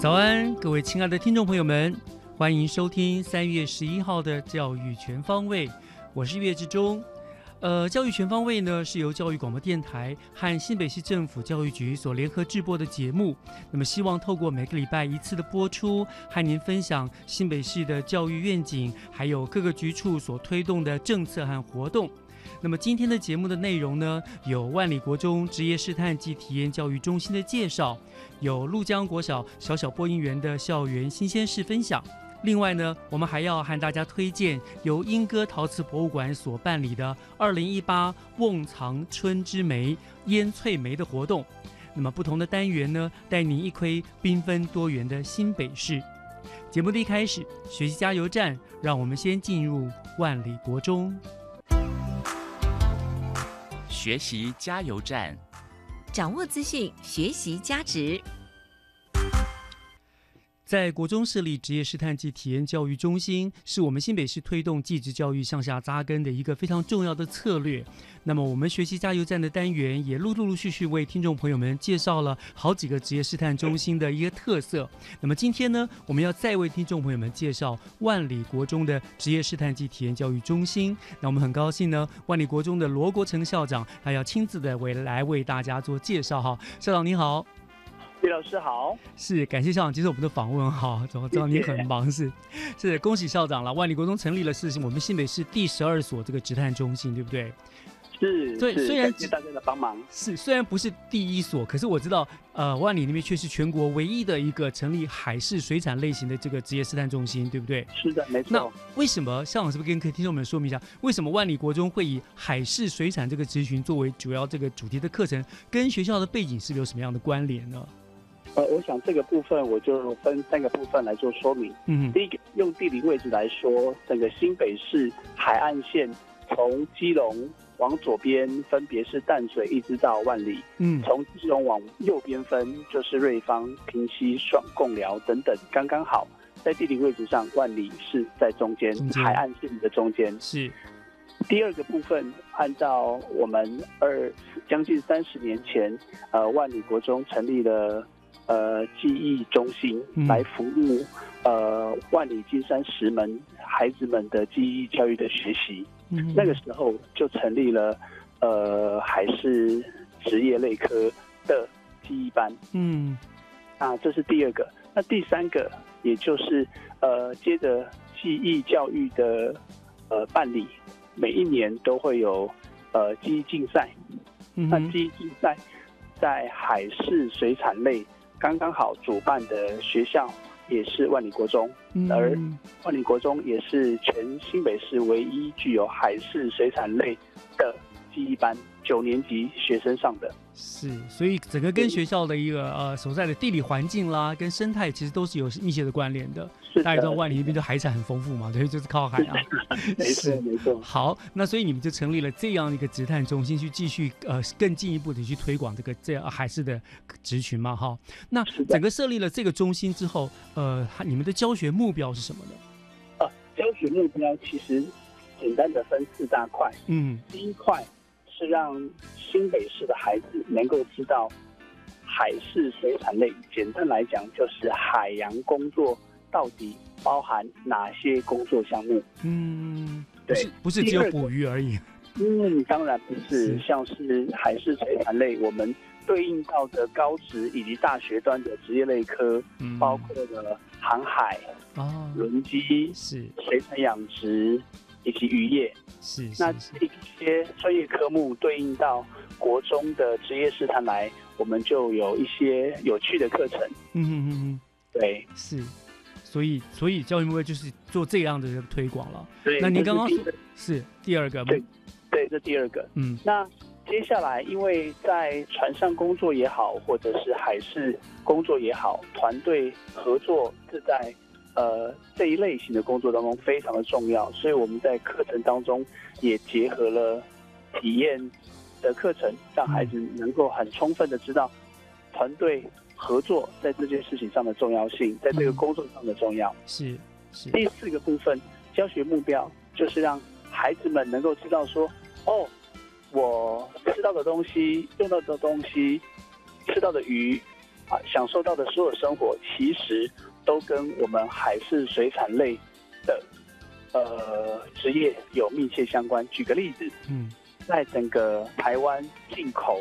早安，各位亲爱的听众朋友们，欢迎收听三月十一号的教育全方位，我是岳志忠。呃，教育全方位呢是由教育广播电台和新北市政府教育局所联合制播的节目。那么，希望透过每个礼拜一次的播出，和您分享新北市的教育愿景，还有各个局处所推动的政策和活动。那么今天的节目的内容呢，有万里国中职业试探及体验教育中心的介绍，有陆江国小小小播音员的校园新鲜事分享。另外呢，我们还要和大家推荐由莺歌陶瓷博物馆所办理的二零一八瓮藏春之梅烟翠梅的活动。那么不同的单元呢，带您一窥缤纷多元的新北市。节目的一开始，学习加油站，让我们先进入万里国中。学习加油站，掌握资讯，学习加值。在国中设立职业试探及体验教育中心，是我们新北市推动技职教育向下扎根的一个非常重要的策略。那么，我们学习加油站的单元也陆陆续续为听众朋友们介绍了好几个职业试探中心的一个特色。那么今天呢，我们要再为听众朋友们介绍万里国中的职业试探及体验教育中心。那我们很高兴呢，万里国中的罗国成校长还要亲自的为来为大家做介绍哈。校长你好。李老师好，是感谢校长接受我们的访问哈，怎么知道你很忙是？是恭喜校长了，万里国中成立了是我们新北市第十二所这个职探中心，对不对？是，对，虽然谢谢大家的帮忙，是虽然不是第一所，可是我知道，呃，万里那边却是全国唯一的一个成立海事水产类型的这个职业试探中心，对不对？是的，没错。那为什么校长是不是跟听众们说明一下，为什么万里国中会以海事水产这个咨询作为主要这个主题的课程，跟学校的背景是不是有什么样的关联呢？呃，我想这个部分我就分三个部分来做说明。嗯，第一个用地理位置来说，整个新北市海岸线从基隆往左边分别是淡水一直到万里，嗯，从基隆往右边分就是瑞芳、平溪、双、贡寮等等，刚刚好在地理位置上，万里是在中间，海岸线的中间是。第二个部分，按照我们二将近三十年前，呃，万里国中成立了。呃，记忆中心来服务呃万里金山石门孩子们的记忆教育的学习。嗯，那个时候就成立了呃海事职业类科的记忆班。嗯，啊，这是第二个。那第三个，也就是呃接着记忆教育的呃办理，每一年都会有呃记忆竞赛。那记忆竞赛在海事水产类。刚刚好主办的学校也是万里国中，而万里国中也是全新北市唯一具有海事水产类的记忆班，九年级学生上的。是，所以整个跟学校的一个呃所在的地理环境啦，跟生态其实都是有密切的关联的。大家知道万里那边就海产很丰富嘛，对，就是靠海啊。没错，没错。好，那所以你们就成立了这样一个直探中心，去继续呃更进一步的去推广这个这样海事的职群嘛，哈。那整个设立了这个中心之后，呃，你们的教学目标是什么呢？呃，教学目标其实简单的分四大块。嗯，第一块是让新北市的孩子能够知道海事水产类，简单来讲就是海洋工作到底包含哪些工作项目？嗯，不对是不是只有捕鱼而已。嗯，当然不是，是像是海事水产类，我们对应到的高职以及大学端的职业类科，嗯，包括了航海、哦，轮机、是水产养殖以及渔业。是那是是，这些专业科目对应到国中的职业试探来，我们就有一些有趣的课程。嗯嗯嗯嗯，对，是。所以，所以教育部就是做这样的推广了。对。那您刚刚说这是第是第二个吗？对对，这第二个。嗯那接下来，因为在船上工作也好，或者是海事工作也好，团队合作是在呃这一类型的工作当中非常的重要，所以我们在课程当中也结合了体验的课程，让孩子能够很充分的知道团队合作在这件事情上的重要性，在这个嗯工作上的重要。是是，第四个部分，教学目标就是让孩子们能够知道说，哦，我吃到的东西、用到的东西、吃到的鱼啊，享受到的所有生活，其实都跟我们海事水产类的呃职业有密切相关。举个例子，嗯在整个台湾进口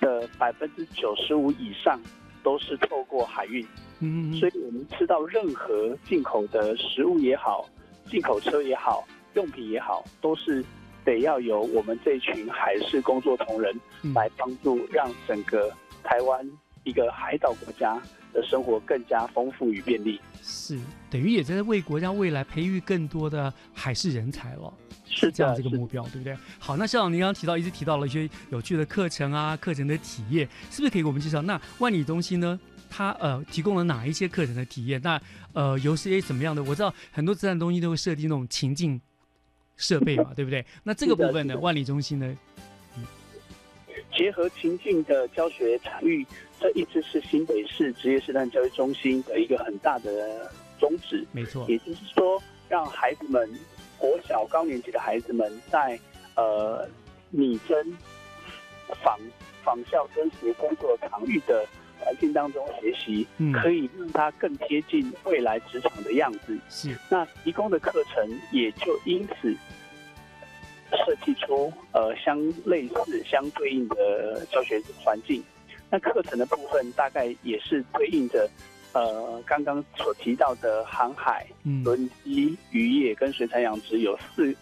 的百分之九十五以上都是透过海运。嗯嗯所以我们吃到任何进口的食物也好，进口车也好，用品也好，都是得要由我们这群海事工作同仁嗯来帮助，让整个台湾一个海岛国家的生活更加丰富与便利。是等于也在为国家未来培育更多的海事人才了。是这样这个目标，对不对？好，那校长您刚刚提到，一直提到了一些有趣的课程啊，课程的体验，是不是可以给我们介绍？那万里中心呢，它呃提供了哪一些课程的体验？那呃有些什么样的？我知道很多自然中心都会设计那种情境设备嘛，对不对？那这个部分呢，万里中心呢，结合情境的教学场域，这一直是新北市职业师范教育中心的一个很大的宗旨。没错，也就是说，让孩子们国小高年级的孩子们在呃拟真仿仿效真实工作场域的环境当中学习，嗯，可以让他更贴近未来职场的样子。是那提供的课程也就因此设计出呃相类似、相对应的教学环境。那课程的部分大概也是对应着呃刚刚所提到的航海、嗯。轮机、渔业跟水产养殖有四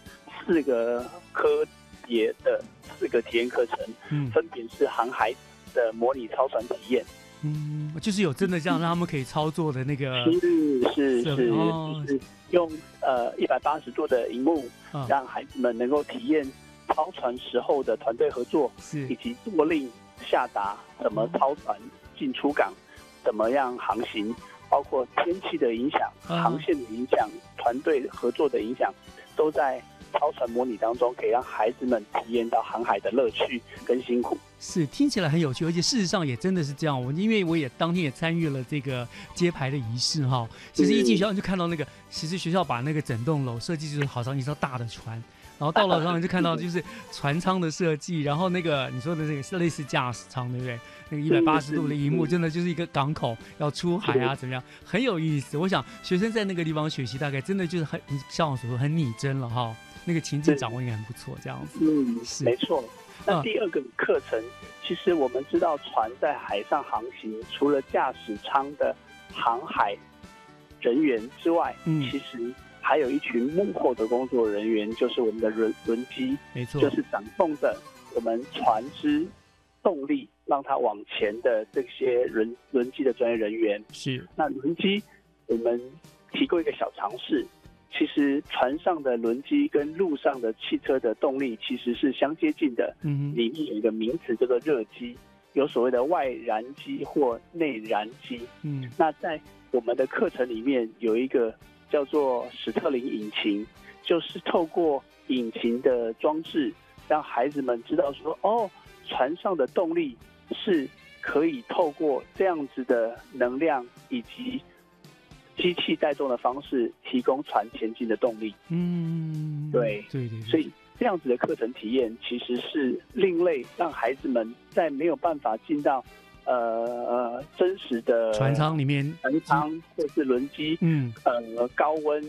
四个科别的四个体验课程，嗯。分别是航海的模拟操船体验，嗯，就是有真的这样让他们可以操作的那个是是是用呃一百八十度的荧幕，啊，让孩子们能够体验操船时候的团队合作，是。以及舵令下达怎么操船进出港，怎么样航行，包括天气的影响、啊航线的影响、团队合作的影响，都在操船模拟当中，可以让孩子们体验到航海的乐趣跟辛苦。是听起来很有趣，而且事实上也真的是这样。我因为我也当天也参与了这个揭牌的仪式哈。其实一进学校就看到那个，其实学校把那个整栋楼设计就是好像一艘大的船，然后到了上面就看到就是船舱的设计，然后那个你说的这个是类似驾驶舱，对不对？那个一百八十度的荧幕，真的就是一个港口要出海啊，怎么样，很有意思。我想学生在那个地方学习，大概真的就是很像我所说很拟真了哈。那个情境掌握应该很不错，这样子。嗯，是没错。那嗯第二个课程，其实我们知道船在海上航行，除了驾驶舱的航海人员之外，嗯其实还有一群幕后的工作人员，就是我们的轮轮机，没错，就是掌控着我们船只动力，让它往前的这些轮轮机的专业人员。是那轮机，我们提供一个小尝试，其实船上的轮机跟路上的汽车的动力其实是相接近的。嗯哼里面有一个名词叫做热机，有所谓的外燃机或内燃机。嗯那在我们的课程里面有一个叫做史特林引擎，就是透过引擎的装置，让孩子们知道说，哦，船上的动力是可以透过这样子的能量以及机器带动的方式，提供船前进的动力。嗯，对对对，对所以这样子的课程体验其实是另类，让孩子们在没有办法进到呃呃真实的船舱里面，船舱或是轮机，嗯，呃高温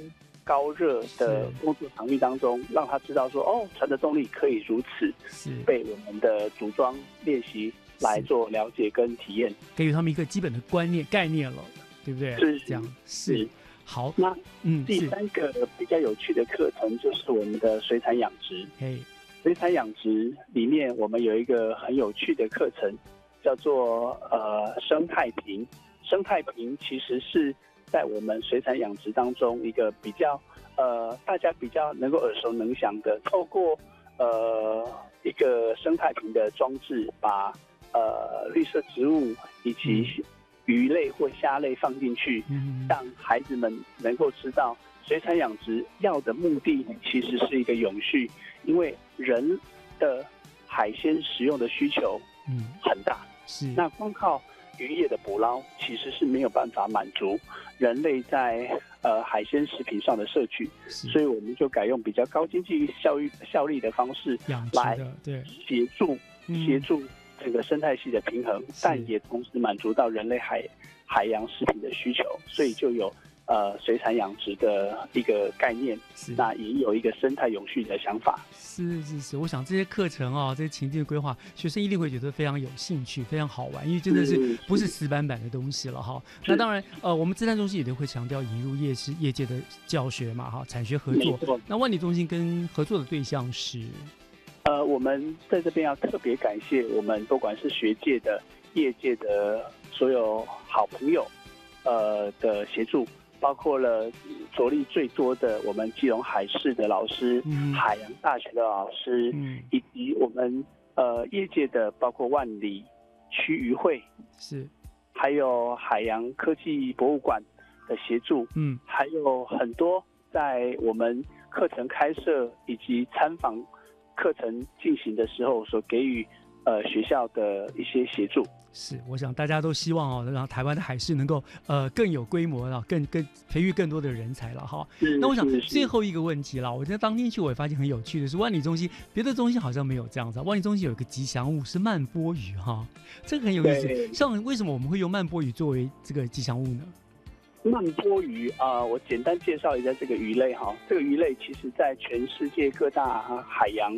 高热的工作场域当中，让他知道说，哦，船的动力可以如此是。被我们的组装练习来做了解跟体验。给予他们一个基本的观念概念了，对不对？是这样是是。好，那嗯，第三个比较有趣的课程就是我们的水产养殖。嘿，水产养殖里面，我们有一个很有趣的课程，叫做呃生态瓶。生态瓶其实是在我们水产养殖当中一个比较呃大家比较能够耳熟能详的，透过呃一个生态瓶的装置，把呃绿色植物以及鱼类或虾类放进去，嗯，让孩子们能够知道，水产养殖要的目的其实是一个永续，因为人的海鲜食用的需求嗯，很大，是，那光靠渔业的捕捞其实是没有办法满足人类在呃海鲜食品上的摄取，所以我们就改用比较高经济效益效率的方式来，对，协助嗯。协助这个生态系的平衡，但也同时满足到人类海海洋食品的需求，所以就有呃水产养殖的一个概念，是，那也有一个生态永续的想法。是是是，我想这些课程哦，这些情境的规划，学生一定会觉得非常有兴趣，非常好玩，因为真的是是不是死板板的东西了哈。那当然，呃，我们自探中心也都会强调引入业师业界的教学嘛哈，产学合作。那万里中心跟合作的对象是，呃，我们在这边要特别感谢我们不管是学界的、业界的所有好朋友，呃的协助，包括了着力最多的我们基隆海事的老师、嗯。海洋大学的老师，嗯，以及我们呃业界的包括万里区渔会，是，还有海洋科技博物馆的协助，嗯。还有很多在我们课程开设以及参访课程进行的时候所给予呃学校的一些协助。是，我想大家都希望哦，让台湾的海事能够呃更有规模了，更更培育更多的人才了哈。那我想最后一个问题了，我在当天去我也发现很有趣的是，万里中心别的中心好像没有这样子、啊，万里中心有一个吉祥物是慢波鱼哈，这个很有意思。像为什么我们会用慢波鱼作为这个吉祥物呢？慢波鱼啊、我简单介绍一下这个鱼类哈。这个鱼类其实在全世界各大海洋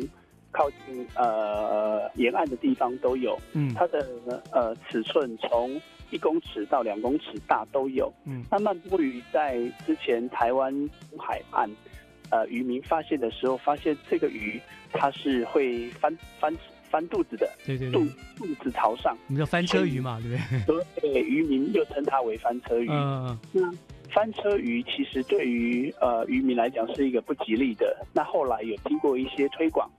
靠近呃沿岸的地方都有，嗯它的呃尺寸从一公尺到两公尺大都有。嗯那曼波鱼在之前台湾海岸，呃，渔民发现的时候，发现这个鱼它是会翻翻翻肚子的，肚对对对，肚子朝上，我们叫翻车鱼嘛，对不对？所以渔民又称它为翻车鱼。嗯那翻车鱼其实对于呃渔民来讲是一个不吉利的。那后来有经过一些推广，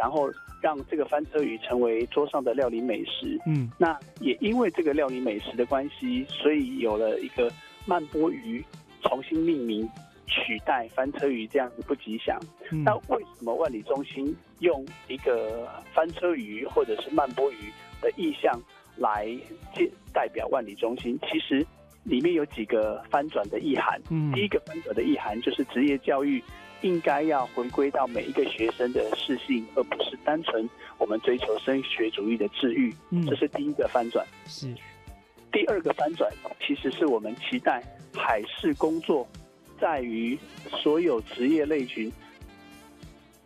然后让这个翻车鱼成为桌上的料理美食。嗯那也因为这个料理美食的关系，所以有了一个慢波鱼重新命名，取代翻车鱼这样子不吉祥。嗯那为什么万里中心用一个翻车鱼或者是慢波鱼的意象来介代表万里中心？其实里面有几个翻转的意涵。嗯第一个翻转的意涵就是职业教育应该要回归到每一个学生的适性，而不是单纯我们追求升学主义的治愈。嗯这是第一个翻转。是第二个翻转，其实是我们期待海事工作在于所有职业类群，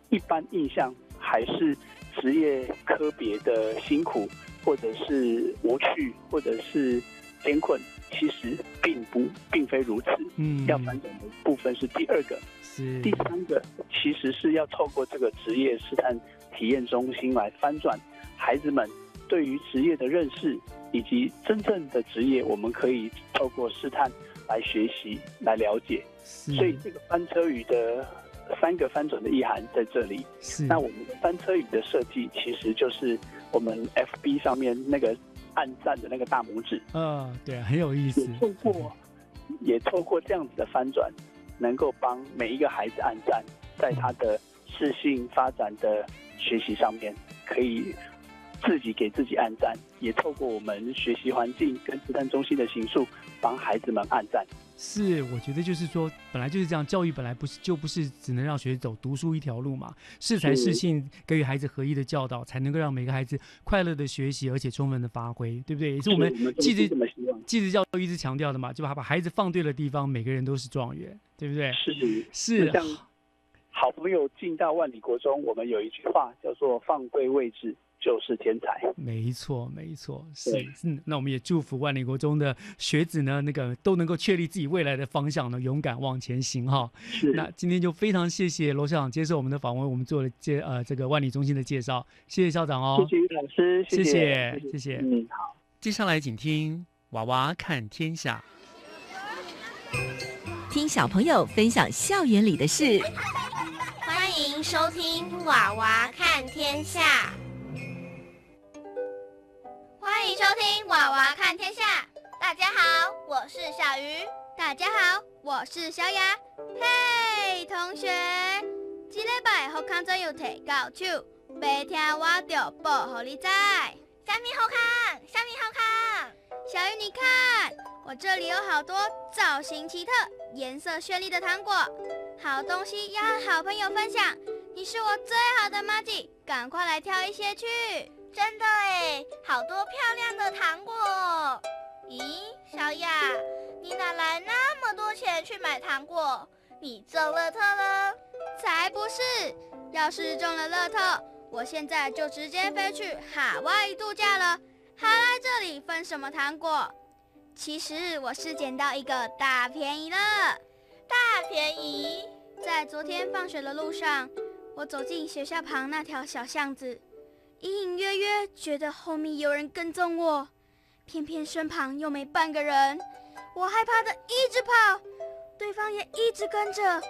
一般印象还是职业科别的辛苦，或者是无趣，或者是艰困，其实并不并非如此。嗯要翻转的部分是第二个，是第三个其实是要透过这个职业试探体验中心来翻转孩子们对于职业的认识，以及真正的职业，我们可以透过试探来学习、来了解。是所以这个翻车鱼的三个翻转的意涵在这里。是那我们的翻车鱼的设计，其实就是我们 FB 上面那个按赞的那个大拇指。嗯对很有意思也，透过也透过这样子的翻转，能够帮每一个孩子按赞，在他的适性发展的学习上面，可以自己给自己按赞，也透过我们学习环境跟自探中心的行数，帮孩子们按赞。是，我觉得就是说，本来就是这样，教育本来不是就不是只能让学生走读书一条路嘛，适才适性，给予孩子合一的教导，才能够让每个孩子快乐的学习，而且充分的发挥，对不对？也是我们继职这么希望。继职教育一直强调的嘛，就把把孩子放对了地方，每个人都是状元，对不对？是是像好朋友进到万里国中，我们有一句话叫做“放对位置就是天才没错，没错，是嗯，那我们也祝福万里国中的学子呢，那个都能够确立自己未来的方向呢，勇敢往前行哈。”。是，那今天就非常谢谢罗校长接受我们的访问，我们做了介呃这个万里中心的介绍，谢谢校长哦，谢谢于老师，谢谢谢谢谢嗯，好。接下来请听《娃娃看天下》。听小朋友分享校园里的事。欢迎收听《娃娃看天下》。收听《娃娃看天下》。大家好，我是小鱼。大家好，我是小雅。嘿，同学，这礼拜好康真有摕到手，别听我就报互你知。虾米好看？虾米好看？小鱼，你看，我这里有好多造型奇特、颜色绚丽的糖果，好东西要和好朋友分享。你是我最好的妈吉，赶快来挑一些去。真的哎，好多漂亮的糖果。咦，小雅，你哪来那么多钱去买糖果？你中乐透了？才不是！要是中了乐透，我现在就直接飞去海外度假了，还来这里分什么糖果？其实我是捡到一个大便宜了。大便宜？在昨天放学的路上，我走进学校旁那条小巷子，隐隐约约觉得后面有人跟踪我，偏偏身旁又没半个人，我害怕的一直跑，对方也一直跟着。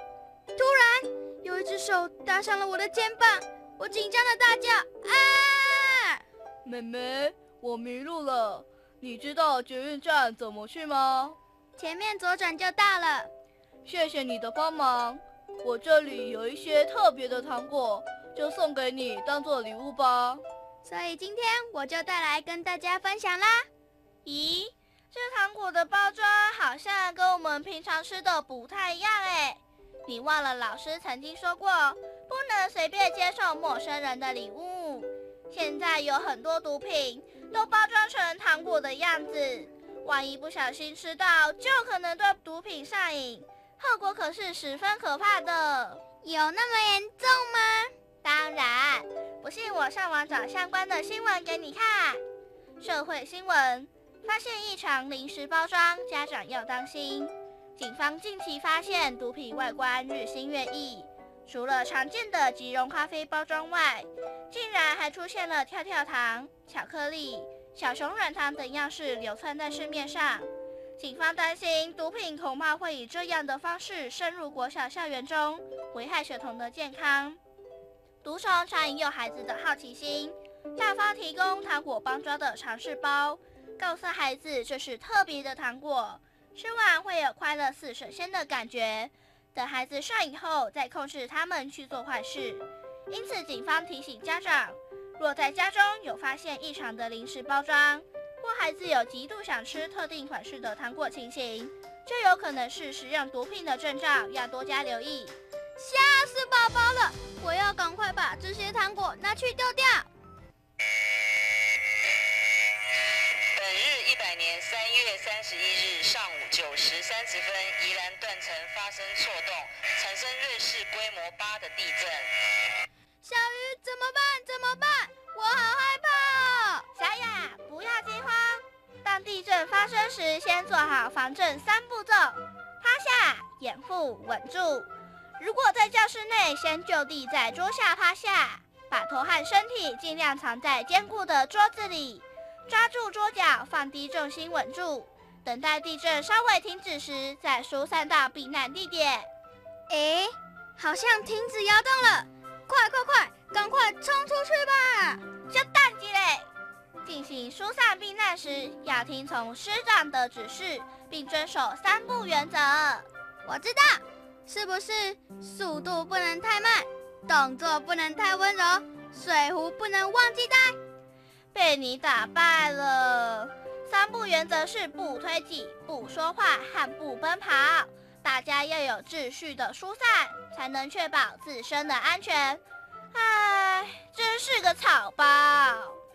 突然，有一只手搭上了我的肩膀，我紧张的大叫：“啊！”妹妹，我迷路了，你知道捷运站怎么去吗？前面左转就到了。谢谢你的帮忙，我这里有一些特别的糖果，就送给你当做礼物吧。所以今天我就带来跟大家分享啦。咦，这糖果的包装好像跟我们平常吃的不太一样哎。你忘了老师曾经说过，不能随便接受陌生人的礼物。现在有很多毒品都包装成糖果的样子，万一不小心吃到，就可能对毒品上瘾，后果可是十分可怕的。有那么严重吗？当然，不信我上网找相关的新闻给你看。社会新闻：发现异常零食包装，家长要当心。警方近期发现毒品外观日新月异，除了常见的即溶咖啡包装外，竟然还出现了跳跳糖、巧克力、小熊软糖等样式流窜在市面上。警方担心毒品恐怕会以这样的方式深入国小校园中，危害学童的健康。毒虫常引诱孩子的好奇心，大方提供糖果包装的尝试包，告诉孩子这是特别的糖果。吃完会有快乐似神仙的感觉，等孩子上瘾后再控制他们去做坏事。因此，警方提醒家长，若在家中有发现异常的零食包装，或孩子有极度想吃特定款式的糖果情形，就有可能是使用毒品的征兆，要多加留意。吓死宝宝了！我要赶快把这些糖果拿去丢掉。本日一百年三月三十一日上午九时三十分，宜兰断层发生错动，产生瑞士规模八的地震。小鱼怎么办？怎么办？我好害怕哦！小雅，不要惊慌。当地震发生时，先做好防震三步骤：趴下、掩护、稳住。如果在教室内，先就地在桌下趴下，把头和身体尽量藏在坚固的桌子里，抓住桌角，放低重心稳住。等待地震稍微停止时，再疏散到避难地点。诶，好像停止摇动了。快快快，赶快冲出去吧！小蛋鸡嘞！进行疏散避难时，要听从师长的指示，并遵守三不原则。我知道，是不是？速度不能太慢，动作不能太温柔，水壶不能忘记带。被你打败了。三不原则是不推挤、不说话和不奔跑。大家要有秩序的疏散，才能确保自身的安全。唉，真是个草包！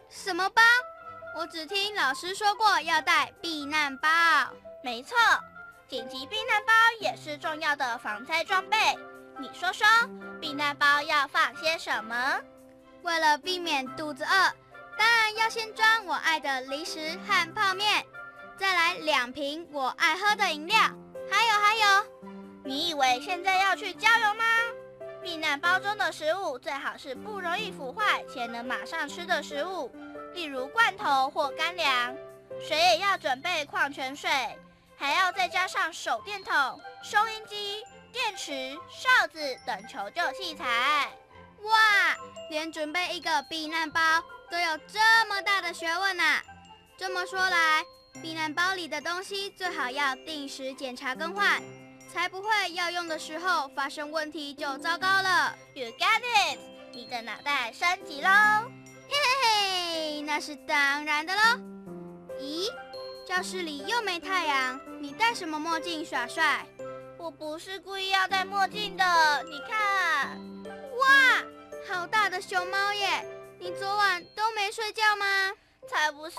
什么包？我只听老师说过要带避难包。没错，紧急避难包也是重要的防灾装备。你说说，避难包要放些什么？为了避免肚子饿，当然要先装我爱的零食和泡面，再来两瓶我爱喝的饮料。还有还有，你以为现在要去郊游吗？避难包中的食物最好是不容易腐坏且能马上吃的食物，例如罐头或干粮。水也要准备矿泉水，还要再加上手电筒、收音机、电池、哨子等求救器材。哇，连准备一个避难包都有这么大的学问呐！这么说来，避难包里的东西最好要定时检查更换，才不会要用的时候发生问题就糟糕了。You got it！你的脑袋升级喽！嘿嘿嘿，那是当然的喽。咦，教室里又没太阳，你戴什么墨镜耍帅？我不是故意要戴墨镜的，你看。哇，好大的熊猫耶！你昨晚都没睡觉吗？才不是！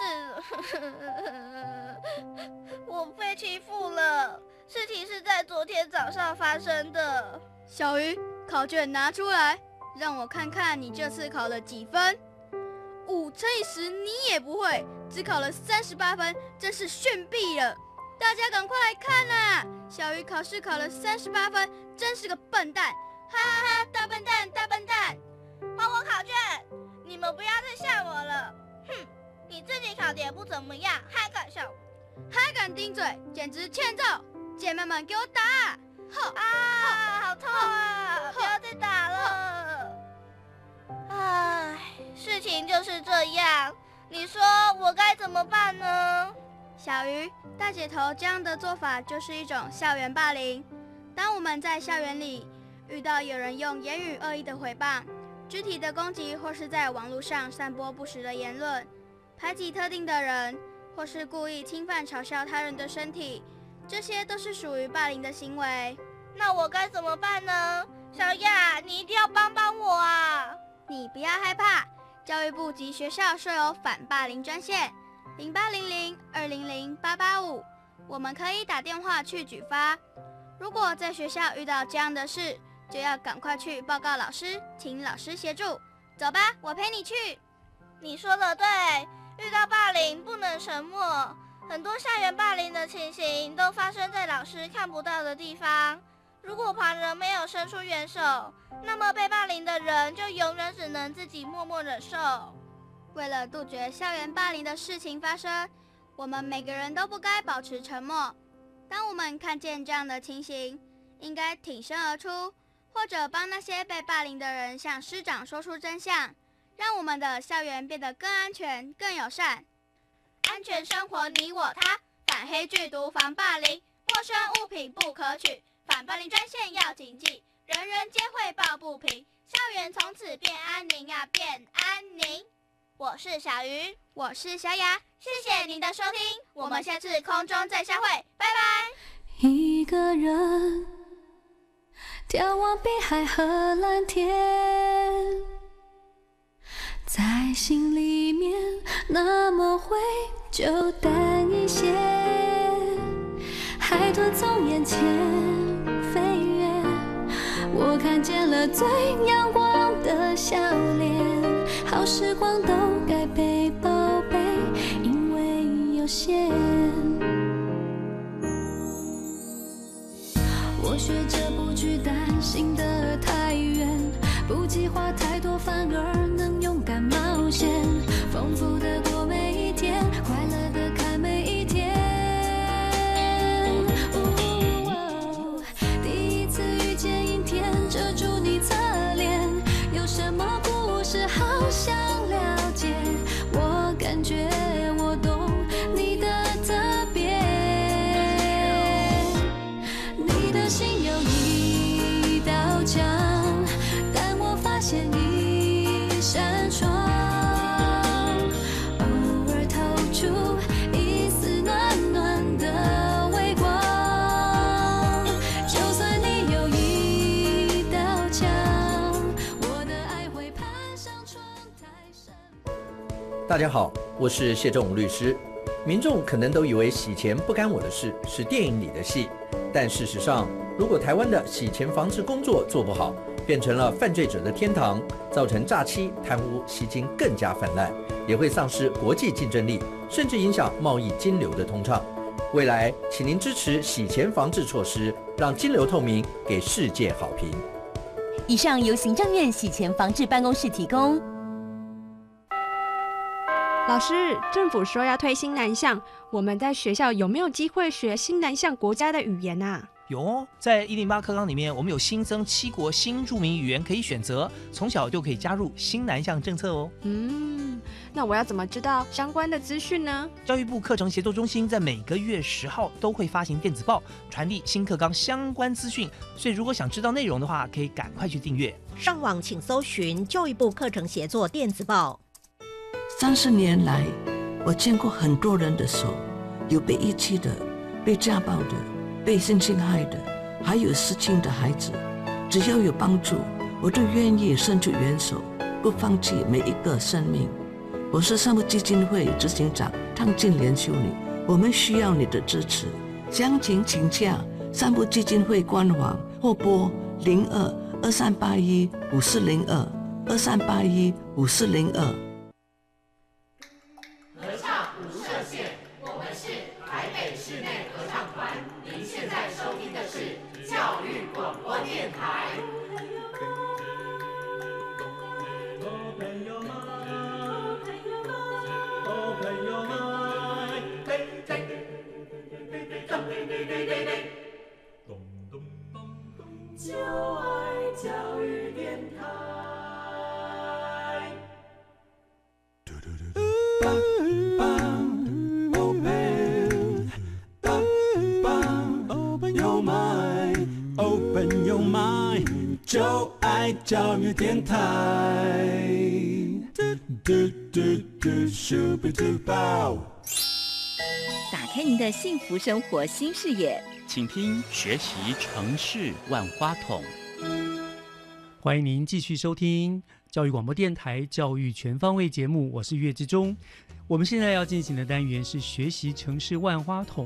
我被欺负了。事情是在昨天早上发生的。小鱼，考卷拿出来，让我看看你这次考了几分。五乘以十你也不会，只考了三十八分，真是逊毙了！大家赶快来看呐！小鱼考试考了三十八分，真是个笨蛋！哈哈哈，大笨蛋，大笨蛋！还我考卷！你们不要再吓我了！哼！你自己考的也不怎么样，还敢笑，还敢顶嘴，简直欠揍！姐妹们，给我打！吼啊，好痛啊！不要再打了！唉，事情就是这样，你说我该怎么办呢？小鱼，大姐头这样的做法就是一种校园霸凌。当我们在校园里遇到有人用言语恶意的诽谤、肢体的攻击，或是在网络上散播不实的言论。排挤特定的人，或是故意侵犯、嘲笑他人的身体，这些都是属于霸凌的行为。那我该怎么办呢？小亚，你一定要帮帮我啊！你不要害怕，教育部及学校设有反霸凌专线，零八零零二零零八八五，我们可以打电话去举发。如果在学校遇到这样的事，就要赶快去报告老师，请老师协助。走吧，我陪你去。你说的对。遇到霸凌不能沉默，很多校园霸凌的情形都发生在老师看不到的地方。如果旁人没有伸出援手，那么被霸凌的人就永远只能自己默默忍受。为了杜绝校园霸凌的事情发生，我们每个人都不该保持沉默。当我们看见这样的情形，应该挺身而出，或者帮那些被霸凌的人向师长说出真相。让我们的校园变得更安全、更友善。安全生活，你我他。反黑剧毒，防霸凌。陌生物品不可取。反霸凌专线要谨记。人人皆会抱不平。校园从此变安宁啊，变安宁。我是小鱼，我是小雅。谢谢您的收听，我们下次空中再相会，拜拜。一个人眺望碧海和蓝天。在心里面那么灰，就淡一些。海豚从眼前飞越，我看见了最阳光的笑脸。好时光都该被宝贝，因为有限。我学着不去担心的太远，不计划太多，反而能勇敢冒险。丰富的大家好，我是谢仲武律师。民众可能都以为洗钱不干我的事，是电影里的戏。但事实上，如果台湾的洗钱防治工作做不好，变成了犯罪者的天堂，造成诈欺、贪污、吸金更加泛滥，也会丧失国际竞争力，甚至影响贸易金流的通畅。未来，请您支持洗钱防治措施，让金流透明，给世界好评。以上由行政院洗钱防治办公室提供。老师，政府说要推新南向，我们在学校有没有机会学新南向国家的语言啊？有哦，在一零八课纲里面，我们有新增七国新著名语言可以选择，从小就可以加入新南向政策哦。嗯，那我要怎么知道相关的资讯呢？教育部课程协作中心在每个月十号都会发行电子报，传递新课纲相关资讯，所以如果想知道内容的话，可以赶快去订阅。上网请搜寻教育部课程协作电子报。三十年来，我见过很多人的手，有被遗弃的，被家暴的，被性侵害的，还有失亲的孩子。只要有帮助，我都愿意伸出援手，不放弃每一个生命。我是善牧基金会执行长汤静莲修女，我们需要你的支持。详情请洽善牧基金会官网或拨零二二三八一五四零二二三八一五四零二。爱教育电台嘟嘟嘟嘟嘟嘟。打开您的幸福生活新视野。请听学习城市万花筒。欢迎您继续收听教育广播电台《教育全方位》节目，我是岳志忠。我们现在要进行的单元是学习城市万花筒。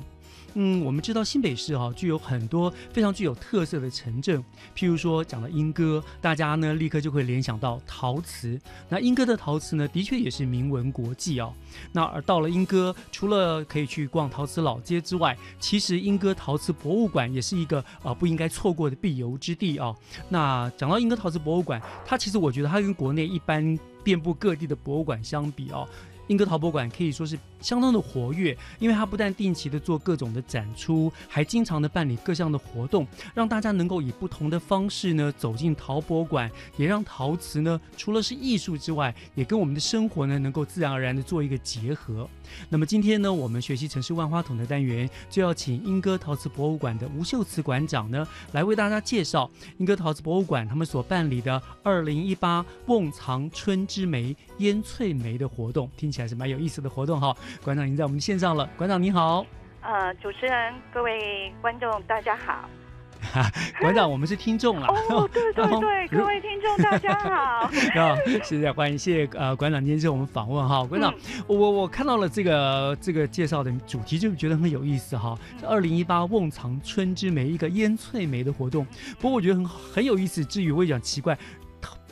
嗯，我们知道新北市哈具有很多非常具有特色的城镇，譬如说讲到莺歌，大家呢立刻就会联想到陶瓷。那莺歌的陶瓷呢，的确也是名闻国际哦。那而到了莺歌，除了可以去逛陶瓷老街之外，其实莺歌陶瓷博物馆也是一个啊不应该错过的必游之地哦。那讲到莺歌陶瓷博物馆，它其实我觉得它跟国内一般遍布各地的博物馆相比哦。英歌陶博馆可以说是相当的活跃，因为它不但定期的做各种的展出，还经常的办理各项的活动，让大家能够以不同的方式呢走进陶博馆，也让陶瓷呢除了是艺术之外，也跟我们的生活呢能够自然而然的做一个结合。那么今天呢，我们学习城市万花筒的单元，就要请英歌陶瓷博物馆的吴秀慈馆长呢来为大家介绍英歌陶瓷博物馆他们所办理的二零一八瓮藏春之梅烟翠梅的活动，听。起来是蛮有意思的活动哈，馆长已经在我们线上了。馆长你好，呃，主持人各位观众大家好。馆长，我们是听众了。哦，对对对，各位听众大家好。啊，谢谢欢迎，谢谢呃馆长今天接受我们访问哈。馆长，我我看到了这个这个介绍的主题，就觉得很有意思哈。是二零一八瓮藏春之梅一个烟翠梅的活动，不过我觉得很很有意思。至于我也讲奇怪。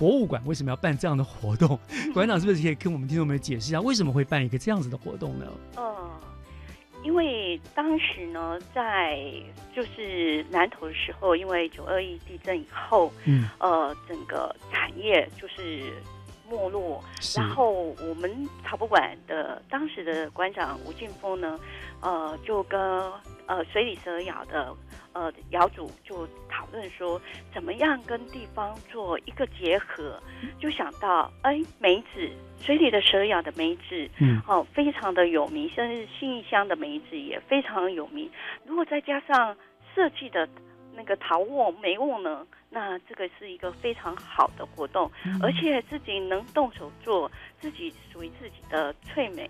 博物馆为什么要办这样的活动？馆长是不是可以跟我们听众们解释一下，为什么会办一个这样子的活动呢？呃，因为当时呢，在就是南投的时候，因为九二一地震以后，嗯，呃，整个产业就是没落，然后我们草博馆的当时的馆长吴俊峰呢，呃，就跟呃水里蛇咬的。呃，窑主就讨论说，怎么样跟地方做一个结合，就想到，哎，梅子，水里的蛇咬的梅子，嗯，哦，非常的有名，甚至新义乡的梅子也非常有名。如果再加上设计的那个陶瓮、梅瓮呢，那这个是一个非常好的活动，而且自己能动手做自己属于自己的翠梅，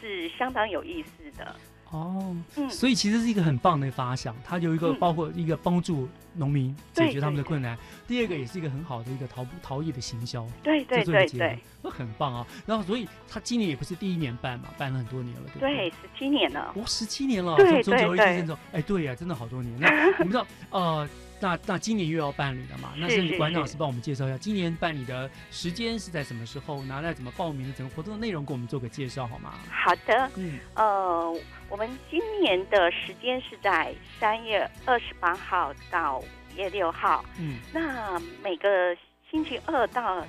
是相当有意思的。哦，嗯所以其实是一个很棒的发想，它有一个嗯包括一个帮助农民解决他们的困难，第二个也是一个很好的一个陶陶艺的行销，对对对对，那很棒啊。然后所以他今年也不是第一年办嘛，办了很多年了，对不对？对，十七年了。哦，十七年了，对从从九二一对对地震之后，哎，对呀，真的好多年。那我们知道，呃，那那今年又要办理了嘛？那是馆长是帮我们介绍一下，今年办理的时间是在什么时候？拿来怎么报名的？整个活动的内容给我们做个介绍好吗？好的，嗯，呃，我们今年的时间是在三月二十八号到五月六号。嗯，那每个星期二到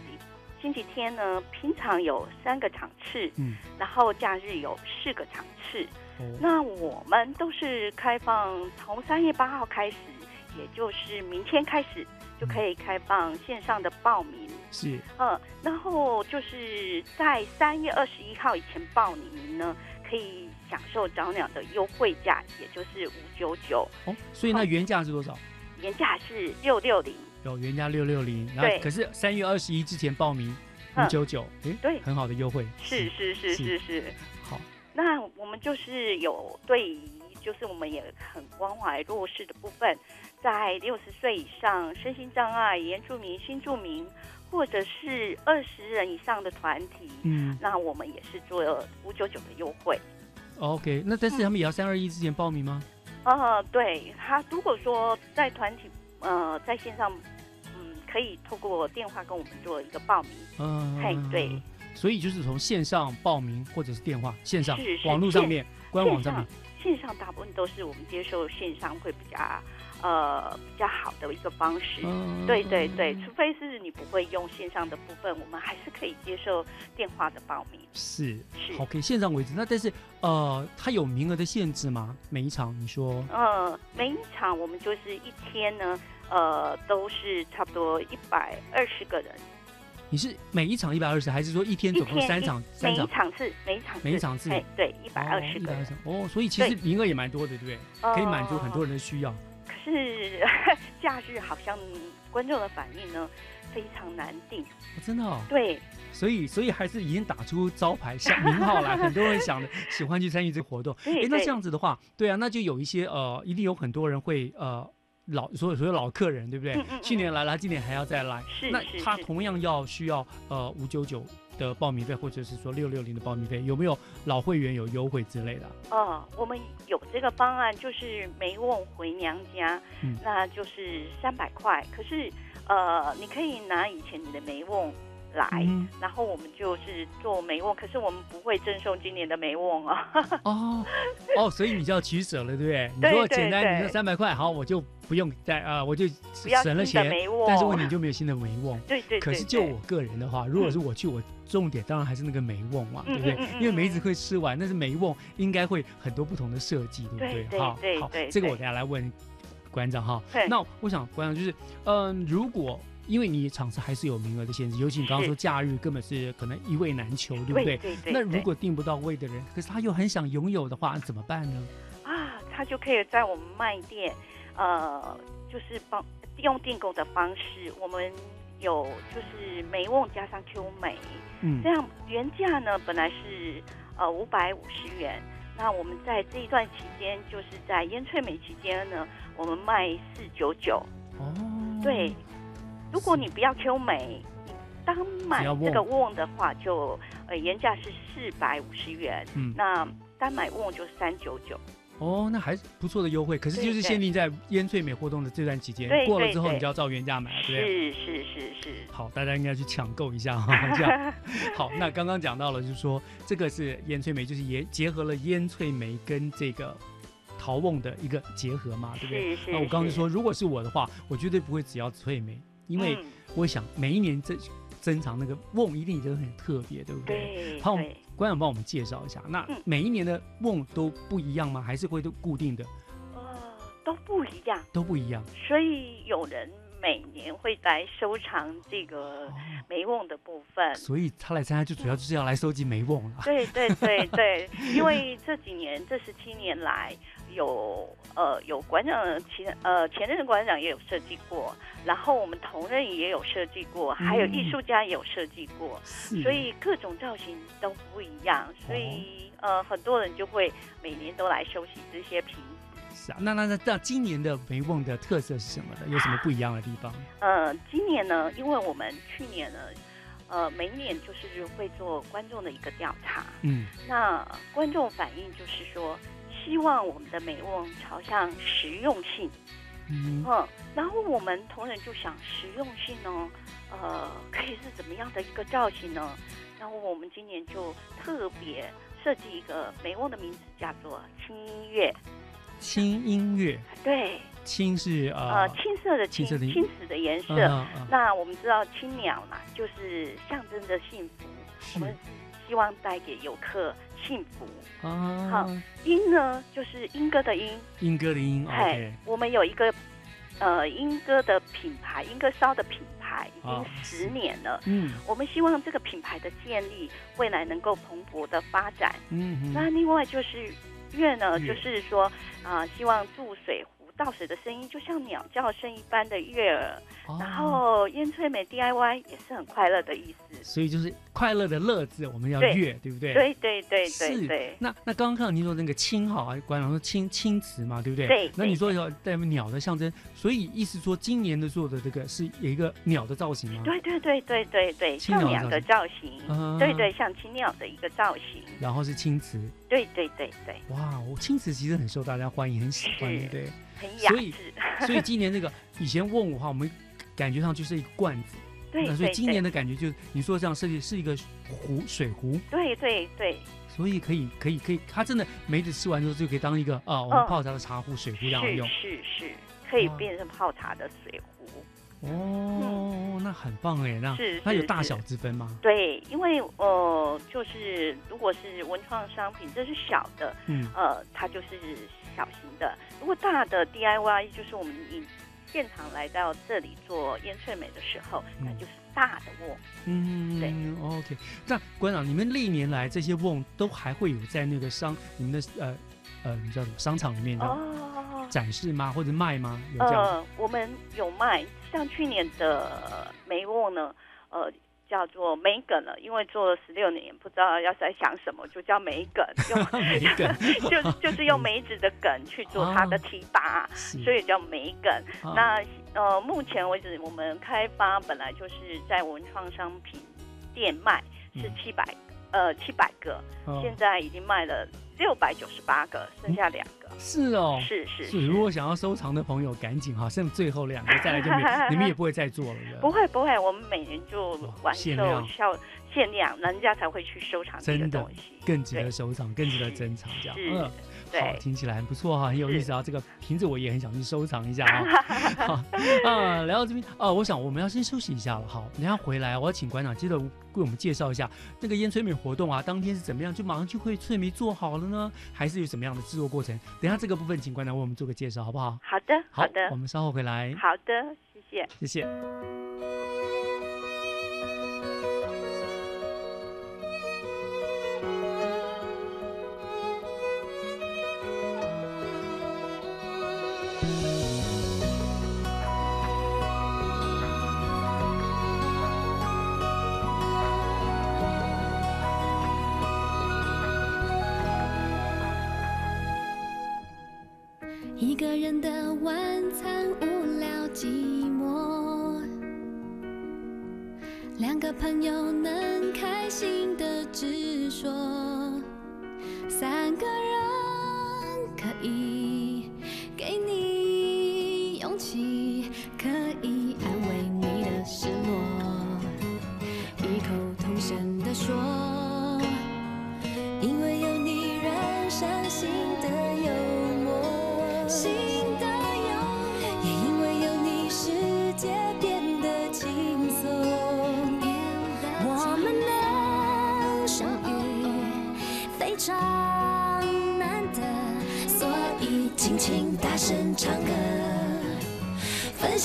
星期天呢，平常有三个场次，嗯，然后假日有四个场次。哦那我们都是开放，从三月八号开始，也就是明天开始就可以开放线上的报名。是，嗯，然后就是在三月二十一号以前报名呢，可以享受早鸟的优惠价，也就是五九九，哦，所以那原价是多少？原价是六六零。有原价六六零，然后可是三月二十一之前报名五嗯九九，哎，对。很好的优惠，是是是。是是。好，那我们就是有对于，就是我们也很关怀弱势的部分，在六十岁以上、身心障碍、原住民、新住民，或者是二十人以上的团体，嗯那我们也是做五九九的优惠。，OK，那但是他们也要三二一之前报名吗？呃，对他如果说在团体呃在线上，嗯，可以透过电话跟我们做一个报名。嗯，嘿对。所以就是从线上报名或者是电话、线上网络上面、官网上面，线上大部分都是我们接受线上会比较呃比较好的一个方式。嗯对对对，除非是你不会用线上的部分，我们还是可以接受电话的报名。是是好，可以线上为止。那但是呃，它有名额的限制吗？每一场你说呃，每一场我们就是一天呢，呃，都是差不多一百二十个人。你是每一场一百二十，还是说一天总共三场？三每一场场次，每一场次，每一场次哎，对，一百二十个人。120哦，所以其实名额也蛮多的，对不对？可以满足很多人的需要。可是 假日好像观众的反应呢非常难定。哦真的哦。对，所以，所以还是已经打出招牌、想名号来，很多人想的喜欢去参与这个活动。对诶那这样子的话，对啊，那就有一些呃，一定有很多人会呃老所有所有老客人，对不对？嗯嗯嗯去年来了，今年还要再来，是那他同样要需要呃五九九的报名费，或者是说六六零的报名费，有没有老会员有优惠之类的？哦，我们有这个方案，就是没问回娘家，嗯那就是三百块。可是呃，你可以拿以前你的梅瓮来，嗯然后我们就是做梅瓮，可是我们不会赠送今年的梅瓮啊。哦哦，所以你就要取舍了，对不对？你说简单，你对说三百块，好，我就不用再啊、我就省了钱但是瓮问题就没有新的梅瓮。对对可是就我个人的话，如果是我去，我重点当然还是那个梅瓮嘛，对不对？因为梅子会吃完，但是梅瓮应该会很多不同的设计，对不对对好，好这个我对等下来问馆长哈对。那我想馆长就是，嗯，如果因为你场次还是有名额的限制，尤其你刚刚是说假日根本是可能一位难求，对不对？对对对那如果订不到位的人，可是他又很想拥有的话，怎么办呢？啊，他就可以在我们卖店，呃，就是帮用订购的方式，我们有就是梅瓮加上 Q 美，嗯这样原价呢本来是呃五百五十元，那我们在这一段期间，就是在烟翠美期间呢，我们卖四九九。哦，对，如果你不要 Q 梅，你单买只要这个瓮瓮的话就，呃原价是四百五十元，嗯那单买瓮就三九九。哦，那还是不错的优惠，可是就是限定在烟翠美活动的这段期间对，过了之后你就要照原价买了，对不对？是是是是。好，大家应该去抢购一下哈。这样好，那刚刚讲到了，就是说这个是烟翠梅，就是也结合了烟翠梅跟这个陶瓮的一个结合嘛，对不对？那我刚刚就说，如果是我的话，我绝对不会只要翠梅，因为嗯我想每一年珍珍藏那个瓮一定都很特别，对不对？对好对，馆长帮我们介绍一下，那嗯每一年的瓮都不一样吗？还是会都固定的？都不一样，都不一样。所以有人每年会来收藏这个梅瓮的部分。所以他来参加就主要就是要来收集梅瓮了。对对对对，因为这几年这十七年来。有呃有馆长前呃前任的馆长也有设计过，然后我们同仁也有设计过，还有艺术家也有设计过，所以各种造型都不一样，所以呃很多人就会每年都来收集这些瓶子。是啊，那那那那今年的梅瓮的特色是什么呢？有什么不一样的地方？呃，今年呢，因为我们去年呢，呃，每年就是会做观众的一个调查，嗯，那观众反映就是说。希望我们的美梦朝向实用性，嗯，然后我们同仁就想实用性呢，呃，可以是怎么样的一个造型呢？然后我们今年就特别设计一个美瓮的名字叫做“轻音乐”，轻音乐，对，青是呃青色的青，青紫的颜色。那我们知道青鸟嘛，就是象征着幸福，我们希望带给游客。幸福啊！好，莺呢，就是莺歌的莺，莺歌的莺。哎，我们有一个呃莺歌的品牌，莺歌烧的品牌已经十年了。嗯，我们希望这个品牌的建立，未来能够蓬勃的发展。嗯，那另外就是月呢，就是说啊，希望注水壶。倒水的声音就像鸟叫声一般的悦耳，然后烟翠美 DIY 也是很快乐的意思，所以就是快乐的乐字我们要乐，对不对？对对对对对。那那刚刚看到您说那个青哈，馆长说青青瓷嘛，对不对？对。那你说要代表鸟的象征，所以意思说今年的做的这个是有一个鸟的造型吗？对对对对对对，像鸟的造型，对对，像青鸟的一个造型。然后是青瓷。对对对对。哇，我青瓷其实很受大家欢迎，很喜欢，对。所以，所以今年这个以前问我哈，我们感觉上就是一个罐子。对，所以今年的感觉就是你说这样设计是一个壶水壶。对对对。所以可以可以可以，它真的梅子吃完之后就可以当一个啊，我们泡茶的茶壶、水壶这样用。是是，可以变成泡茶的水壶。哦，那很棒哎，那它有大小之分吗？对，因为呃，就是如果是文创商品，这是小的，嗯，呃，它就是小型的；如果大的 DIY，就是我们以现场来到这里做烟翠美的时候，那就是大的瓮。嗯，对，OK。那馆长，你们历年来这些瓮都还会有在那个商你们的呃呃，叫什么商场里面哦展示吗？或者卖吗？有这样？我们有卖。像去年的梅瓮呢，呃，叫做梅梗了，因为做了十六年，不知道要在想什么，就叫梅梗，用 就就是用梅子的梗去做它的提拔，所以叫梅梗。那呃，目前为止我们开发本来就是在文创商品店卖是七百呃七百个，现在已经卖了。六百九十八个，剩下两个。是哦，是是是。如果想要收藏的朋友，赶紧哈，剩最后两个再来就没，你们也不会再做了。不会不会，我们每年就完售，销限量，人家才会去收藏这个东西，更值得收藏，更值得珍藏，这样。嗯。好，听起来很不错哈，很有意思啊。这个瓶子我也很想去收藏一下啊。好 啊，来到这边啊，我想我们要先休息一下了。好，等下回来我要请馆长接着为我们介绍一下那个烟催眠活动啊，当天是怎么样，就马上就会催眠做好了呢，还是有什么样的制作过程？等下这个部分请馆长为我们做个介绍，好不好？好的，好的，我们稍后回来。好的，谢谢，谢谢。人的晚餐无聊寂寞，两个朋友能开心的直说，三个人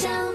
难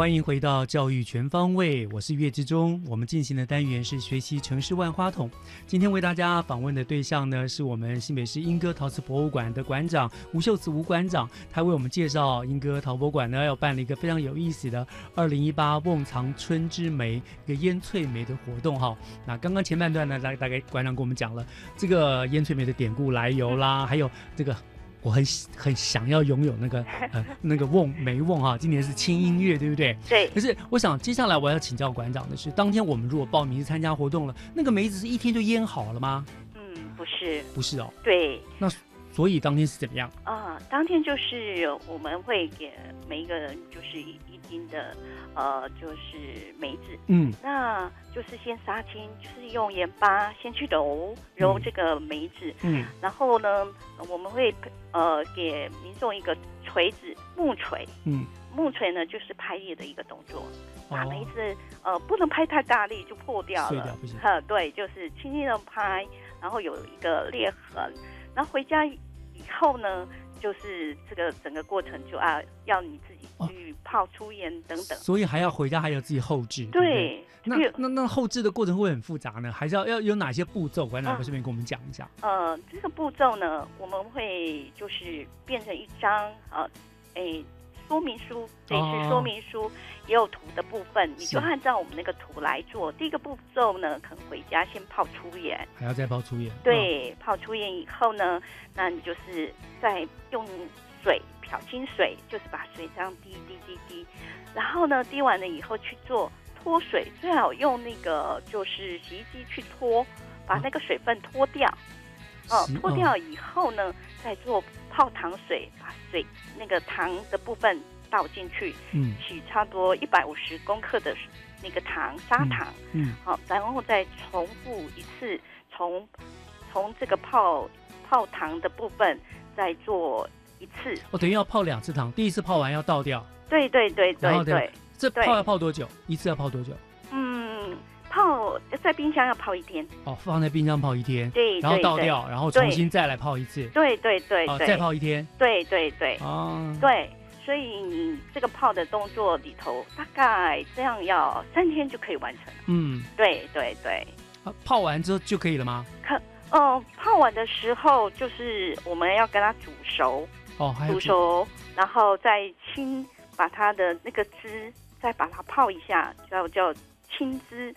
欢迎回到教育全方位，我是岳志忠。我们进行的单元是学习城市万花筒。今天为大家访问的对象呢，是我们新北市莺歌陶瓷博物馆的馆长吴秀慈吴馆长。他为我们介绍莺歌陶博馆呢，要办了一个非常有意思的二零一八瓮藏春之梅一个烟翠梅的活动哈。那刚刚前半段呢，大大概馆长跟我们讲了这个烟翠梅的典故来由啦，还有这个。我很很想要拥有那个 呃那个瓮梅瓮哈，今年是轻音乐对不对？对。可是我想接下来我要请教馆长的是，当天我们如果报名参加活动了，那个梅子是一天就腌好了吗？嗯，不是，不是哦。对。那所以当天是怎么样？啊，当天就是我们会给每一个人就是一一斤的呃，就是梅子，嗯，那就是先杀青，就是用盐巴先去揉揉这个梅子，嗯，然后呢，我们会呃给民众一个锤子木锤，嗯，木锤呢就是拍叶的一个动作，把哦梅子呃不能拍太大力就破掉了。碎掉不行，呵，对，就是轻轻的拍，然后有一个裂痕，然后回家以后呢，就是这个整个过程就啊要你自己去泡粗盐等等。所以还要回家还要自己后置。对那那那后置的过程会很复杂呢，还是要要有哪些步骤？馆长嗯可顺便跟我们讲一下。呃，这个步骤呢，我们会就是变成一张呃，诶说明书，这是说明书也有图的部分，你就按照我们那个图来做。第一个步骤呢，可能回家先泡粗盐，还要再泡粗盐。对，泡粗盐以后呢，那你就是再用水漂清水，就是把水这样滴滴滴滴，然后呢，滴完了以后去做脱水，最好用那个就是洗衣机去脱，把那个水分脱掉。哦，脱掉以后呢，再做泡糖水，把水那个糖的部分倒进去，嗯，取差不多一百五十公克的那个糖砂糖，嗯，好，然后再重复一次，从从这个泡泡糖的部分再做一次。哦，等于要泡两次糖，第一次泡完要倒掉。对对对对对。这泡要泡多久？一次要泡多久？在冰箱要泡一天。哦，放在冰箱泡一天，对，然后倒掉，然后重新再来泡一次，对对对，哦，再泡一天，对对。对，哦，对，所以你这个泡的动作里头，大概这样要三天就可以完成，嗯，对对对，泡完之后就可以了吗？可，哦，泡完的时候就是我们要跟它煮熟，哦，煮熟，然后再清把它的那个汁再把它泡一下，叫叫清汁。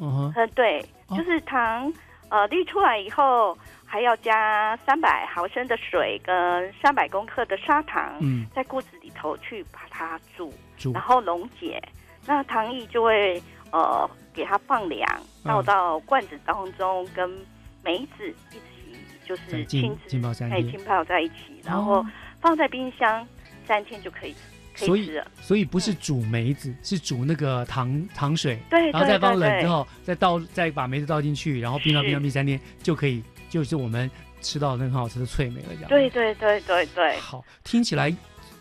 嗯哼，对，就是糖，呃，滤出来以后还要加三百毫升的水跟三百公克的砂糖，嗯，在锅子里头去把它煮，煮，然后溶解，那糖液就会呃给它放凉，倒到罐子当中，跟梅子一起就是浸浸泡浸泡在一起，然后放在冰箱三天就可以。所以，所以不是煮梅子，是煮那个糖糖水，对，然后再放冷之后，再倒，再把梅子倒进去，然后冰到冰到冰三天就可以，就是我们吃到那很好吃的脆梅了，这样。对对对对对。好，听起来。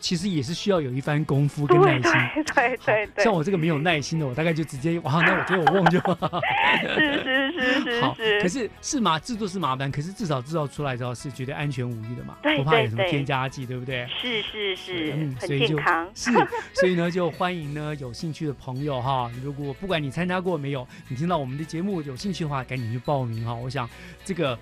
其实也是需要有一番功夫跟耐心，对对对。像我这个没有耐心的，我大概就直接哇，那我觉得我忘就。是是是是。好，可是是麻制作是麻烦，可是至少制造出来之后是绝对安全无虞的嘛，不怕有什么添加剂，对不对？是是是，嗯，所以就是所以呢，就欢迎呢有兴趣的朋友哈，如果不管你参加过没有，你听到我们的节目有兴趣的话，赶紧去报名哈。我想这个。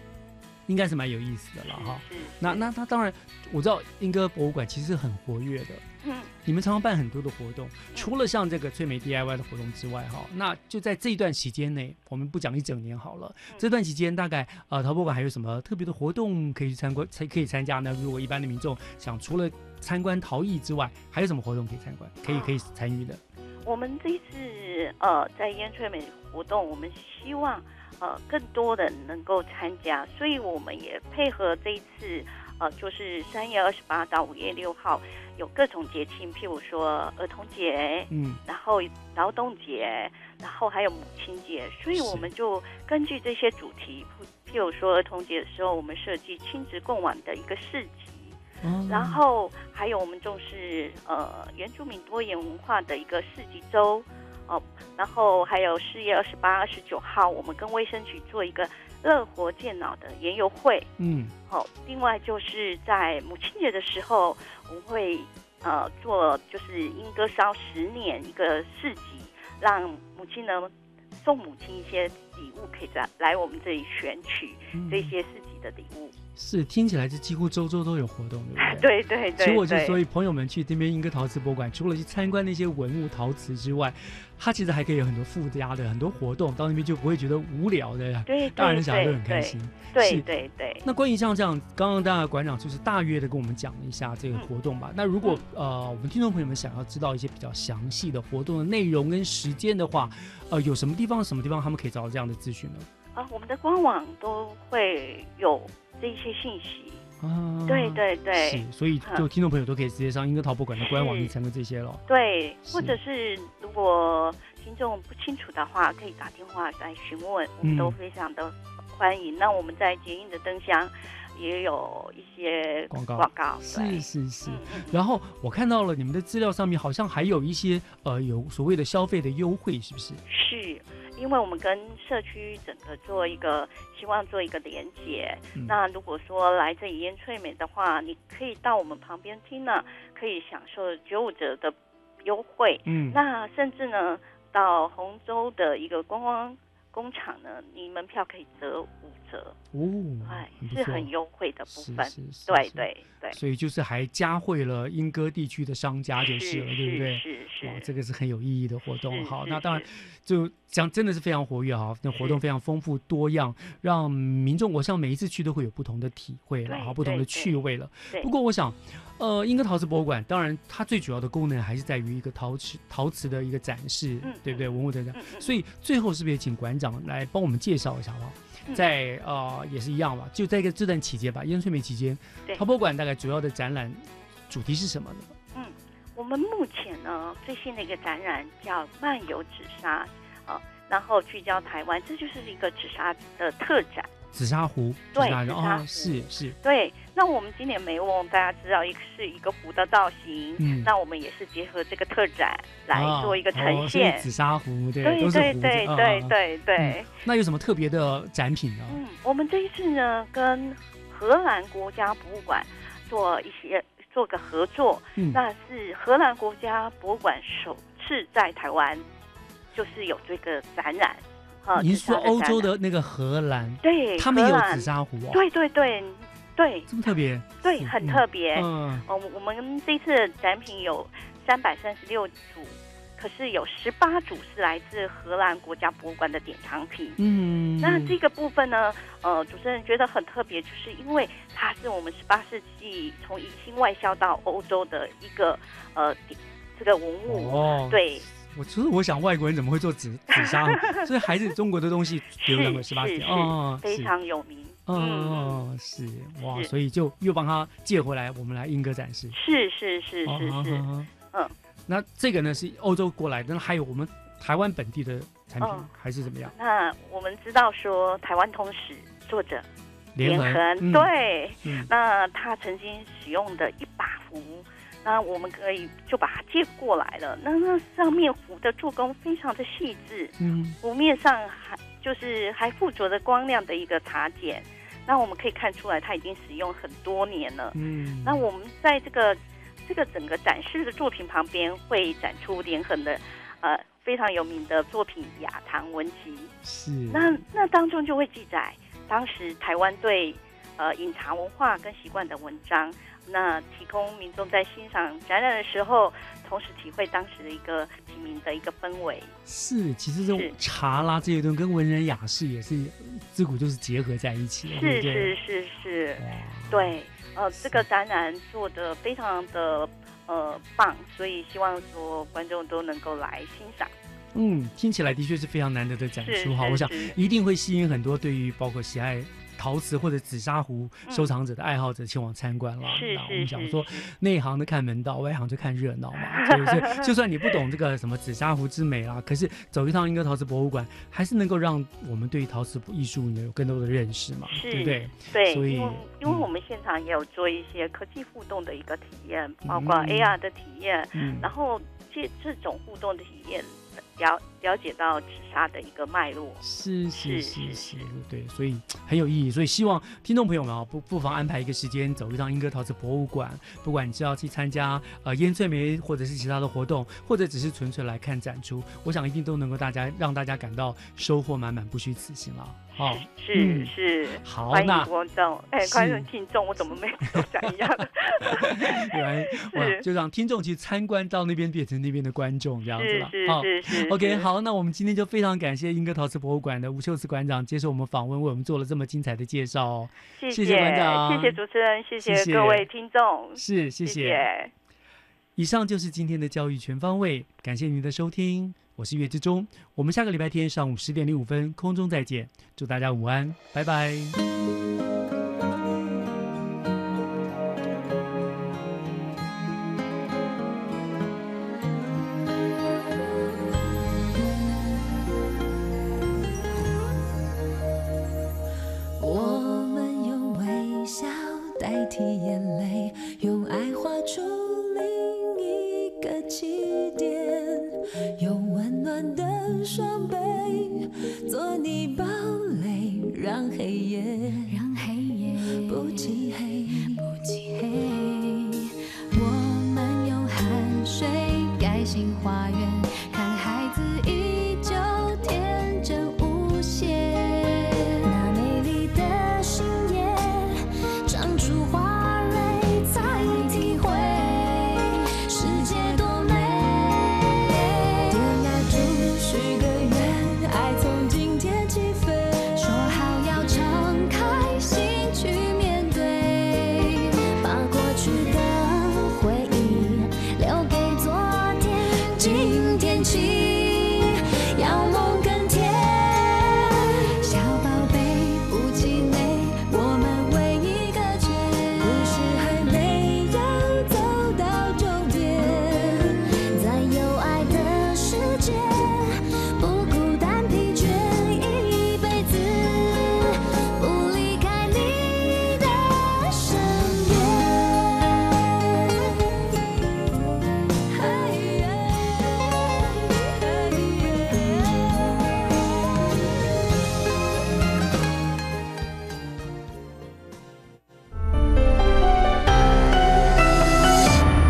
应该是蛮有意思的了哈。那那他当然，我知道英歌博物馆其实很活跃的。嗯。你们常常办很多的活动，除了像这个翠美 DIY 的活动之外，哈，那就在这一段期间内，我们不讲一整年好了。这段期间大概呃，陶博物馆还有什么特别的活动可以去参观、才可以参加呢？如果一般的民众想除了参观陶艺之外，还有什么活动可以参观、可以可以参与的？我们这一次呃，在烟翠美活动，我们希望。呃，更多的能够参加，所以我们也配合这一次，呃，就是三月二十八到五月六号有各种节庆，譬如说儿童节，嗯，然后劳动节，然后还有母亲节，所以我们就根据这些主题，譬如说儿童节的时候，我们设计亲子共玩的一个市集，然后还有我们重视呃原住民多元文化的一个市集周。哦，然后还有四月二十八、二十九号，我们跟卫生局做一个乐活健脑的研游会。嗯，好，另外就是在母亲节的时候，我们会呃做就是莺歌烧十年一个市集，让母亲呢送母亲一些礼物，可以在来我们这里选取这些市集的礼物。是，听起来是几乎周周都有活动，对不对？对对对。其实我就所以朋友们去这边英歌陶瓷博物馆，除了去参观那些文物陶瓷之外，它其实还可以有很多附加的很多活动，到那边就不会觉得无聊的。对，大人小孩都很开心。对对对。那关于像这样，刚刚大家馆长就是大约的跟我们讲了一下这个活动吧。那如果呃我们听众朋友们想要知道一些比较详细的活动的内容跟时间的话，呃，有什么地方什么地方他们可以找到这样的资讯呢？啊，我们的官网都会有这些信息。啊，对对对，是，所以就听众朋友都可以直接上英歌陶博馆的官网去参观这些了。对，或者是如果听众不清楚的话，可以打电话来询问，我们都非常的欢迎。那我们在捷运的灯箱也有一些广告，广告是是是。然后我看到了你们的资料上面好像还有一些呃有所谓的消费的优惠，是不是？是。因为我们跟社区整个做一个，希望做一个连接。那如果说来这里烟翠美的话，你可以到我们旁边听呢，可以享受九五折的优惠。嗯，那甚至呢，到洪州的一个观光工厂呢，你门票可以折五折，哦，哎，是很优惠的部分。是是是对是对对，所以就是还加惠了英歌地区的商家就是了，对不对？是是哇，这个是很有意义的活动。是好，是那当然就讲真的是非常活跃哈，那活动非常丰富多样，让民众我想每一次去都会有不同的体会了对哈，不同的趣味了。对不过我想，呃，英歌陶瓷博物馆当然它最主要的功能还是在于一个陶瓷陶瓷的一个展示，嗯对不对？文物的展所以最后是不是也请馆长来帮我们介绍一下好不好？嗯在呃也是一样吧，就在一个这段期间吧，烟翠梅期间，陶博馆大概主要的展览主题是什么呢？嗯，我们目前呢最新的一个展览叫“漫游紫砂”，呃，然后聚焦台湾，这就是一个紫砂的特展。紫砂壶，对紫砂哦紫砂壶，是是，对，那我们今年梅翁大家知道，一个是一个壶的造型，嗯那我们也是结合这个特展来啊做一个呈现。紫砂壶，对，对对对对对那有什么特别的展品呢？嗯，我们这一次呢，跟荷兰国家博物馆做一些做个合作，嗯那是荷兰国家博物馆首次在台湾就是有这个展览。呃您说欧洲的的那个荷兰，对他们有紫砂壶哦，对对对对，这么特别，对，很特别。嗯哦，我们这次的展品有三百三十六组，可是有十八组是来自荷兰国家博物馆的典藏品。嗯，那这个部分呢，呃，主持人觉得很特别，就是因为它是我们十八世纪从宜兴外销到欧洲的一个呃这个文物。哦对，我其实我想外国人怎么会做紫紫砂，所以还是中国的东西 流传给十八世纪是是。哦，非常有名。哦，是哇，所以就又帮他借回来，我们来英歌展示。是是是哦是是，嗯，那这个呢是欧洲过来的，那还有我们台湾本地的产品哦还是怎么样？那我们知道说台湾通史作者连横嗯。对，嗯。那他曾经使用的一把壶，那我们可以就把它借过来了。那那上面壶的做工非常的细致，嗯壶面上还就是还附着着光亮的一个茶碱，那我们可以看出来它已经使用很多年了。嗯，那我们在这个这个整个展示的作品旁边会展出连横的呃非常有名的作品《雅堂文集》。是那那当中就会记载当时台湾对呃饮茶文化跟习惯的文章，那提供民众在欣赏展览的时候，同时体会当时的一个平民的一个氛围。是，其实这种茶啦这些东西跟文人雅士也是自古就是结合在一起是？是是是，对，呃，这个展览做的非常的呃棒，所以希望说观众都能够来欣赏。嗯，听起来的确是非常难得的展出哈，我想一定会吸引很多对于包括喜爱。陶瓷或者紫砂壶收藏者的爱好者前往参观了。嗯是那我们讲说，内行的看门道，外行就看热闹嘛。所以是，就算你不懂这个什么紫砂壶之美啦，可是走一趟英歌陶瓷博物馆，还是能够让我们对于陶瓷艺术呢有更多的认识嘛，是，对不对？对，所以因为因为我们现场也有做一些科技互动的一个体验，包括嗯 AR 的体验，嗯然后借这种互动的体验，了了解到紫砂的一个脉络。是是是是是，对，所以 很有意义。所以希望听众朋友们啊，不不妨安排一个时间走一趟英歌陶瓷博物馆，不管你是要去参加呃烟翠梅或者是其他的活动，或者只是纯粹来看展出，我想一定都能够大家让大家感到收获满满，不虚此行了。好，是嗯是，好欢迎那观众，哎，是观众听众，我怎么没有讲一样？原来 哇，是就让听众去参观到那边，变成那边的观众这样子了。是是好是是 OK，是好，那我们今天就非常感谢英歌陶瓷博物馆的吴秀慈馆长接受我们访问，为我们做了这么精彩的介绍哦。谢谢谢馆长，谢谢主持人，谢谢谢各位听众，是，谢谢谢以上就是今天的教育全方位，感谢您的收听，我是岳志忠，我们下个礼拜天上午十点零五分空中再见，祝大家午安，拜拜。代替眼泪，用爱画出另一个起点，用温暖的双臂做你堡垒，让黑夜让黑夜不漆黑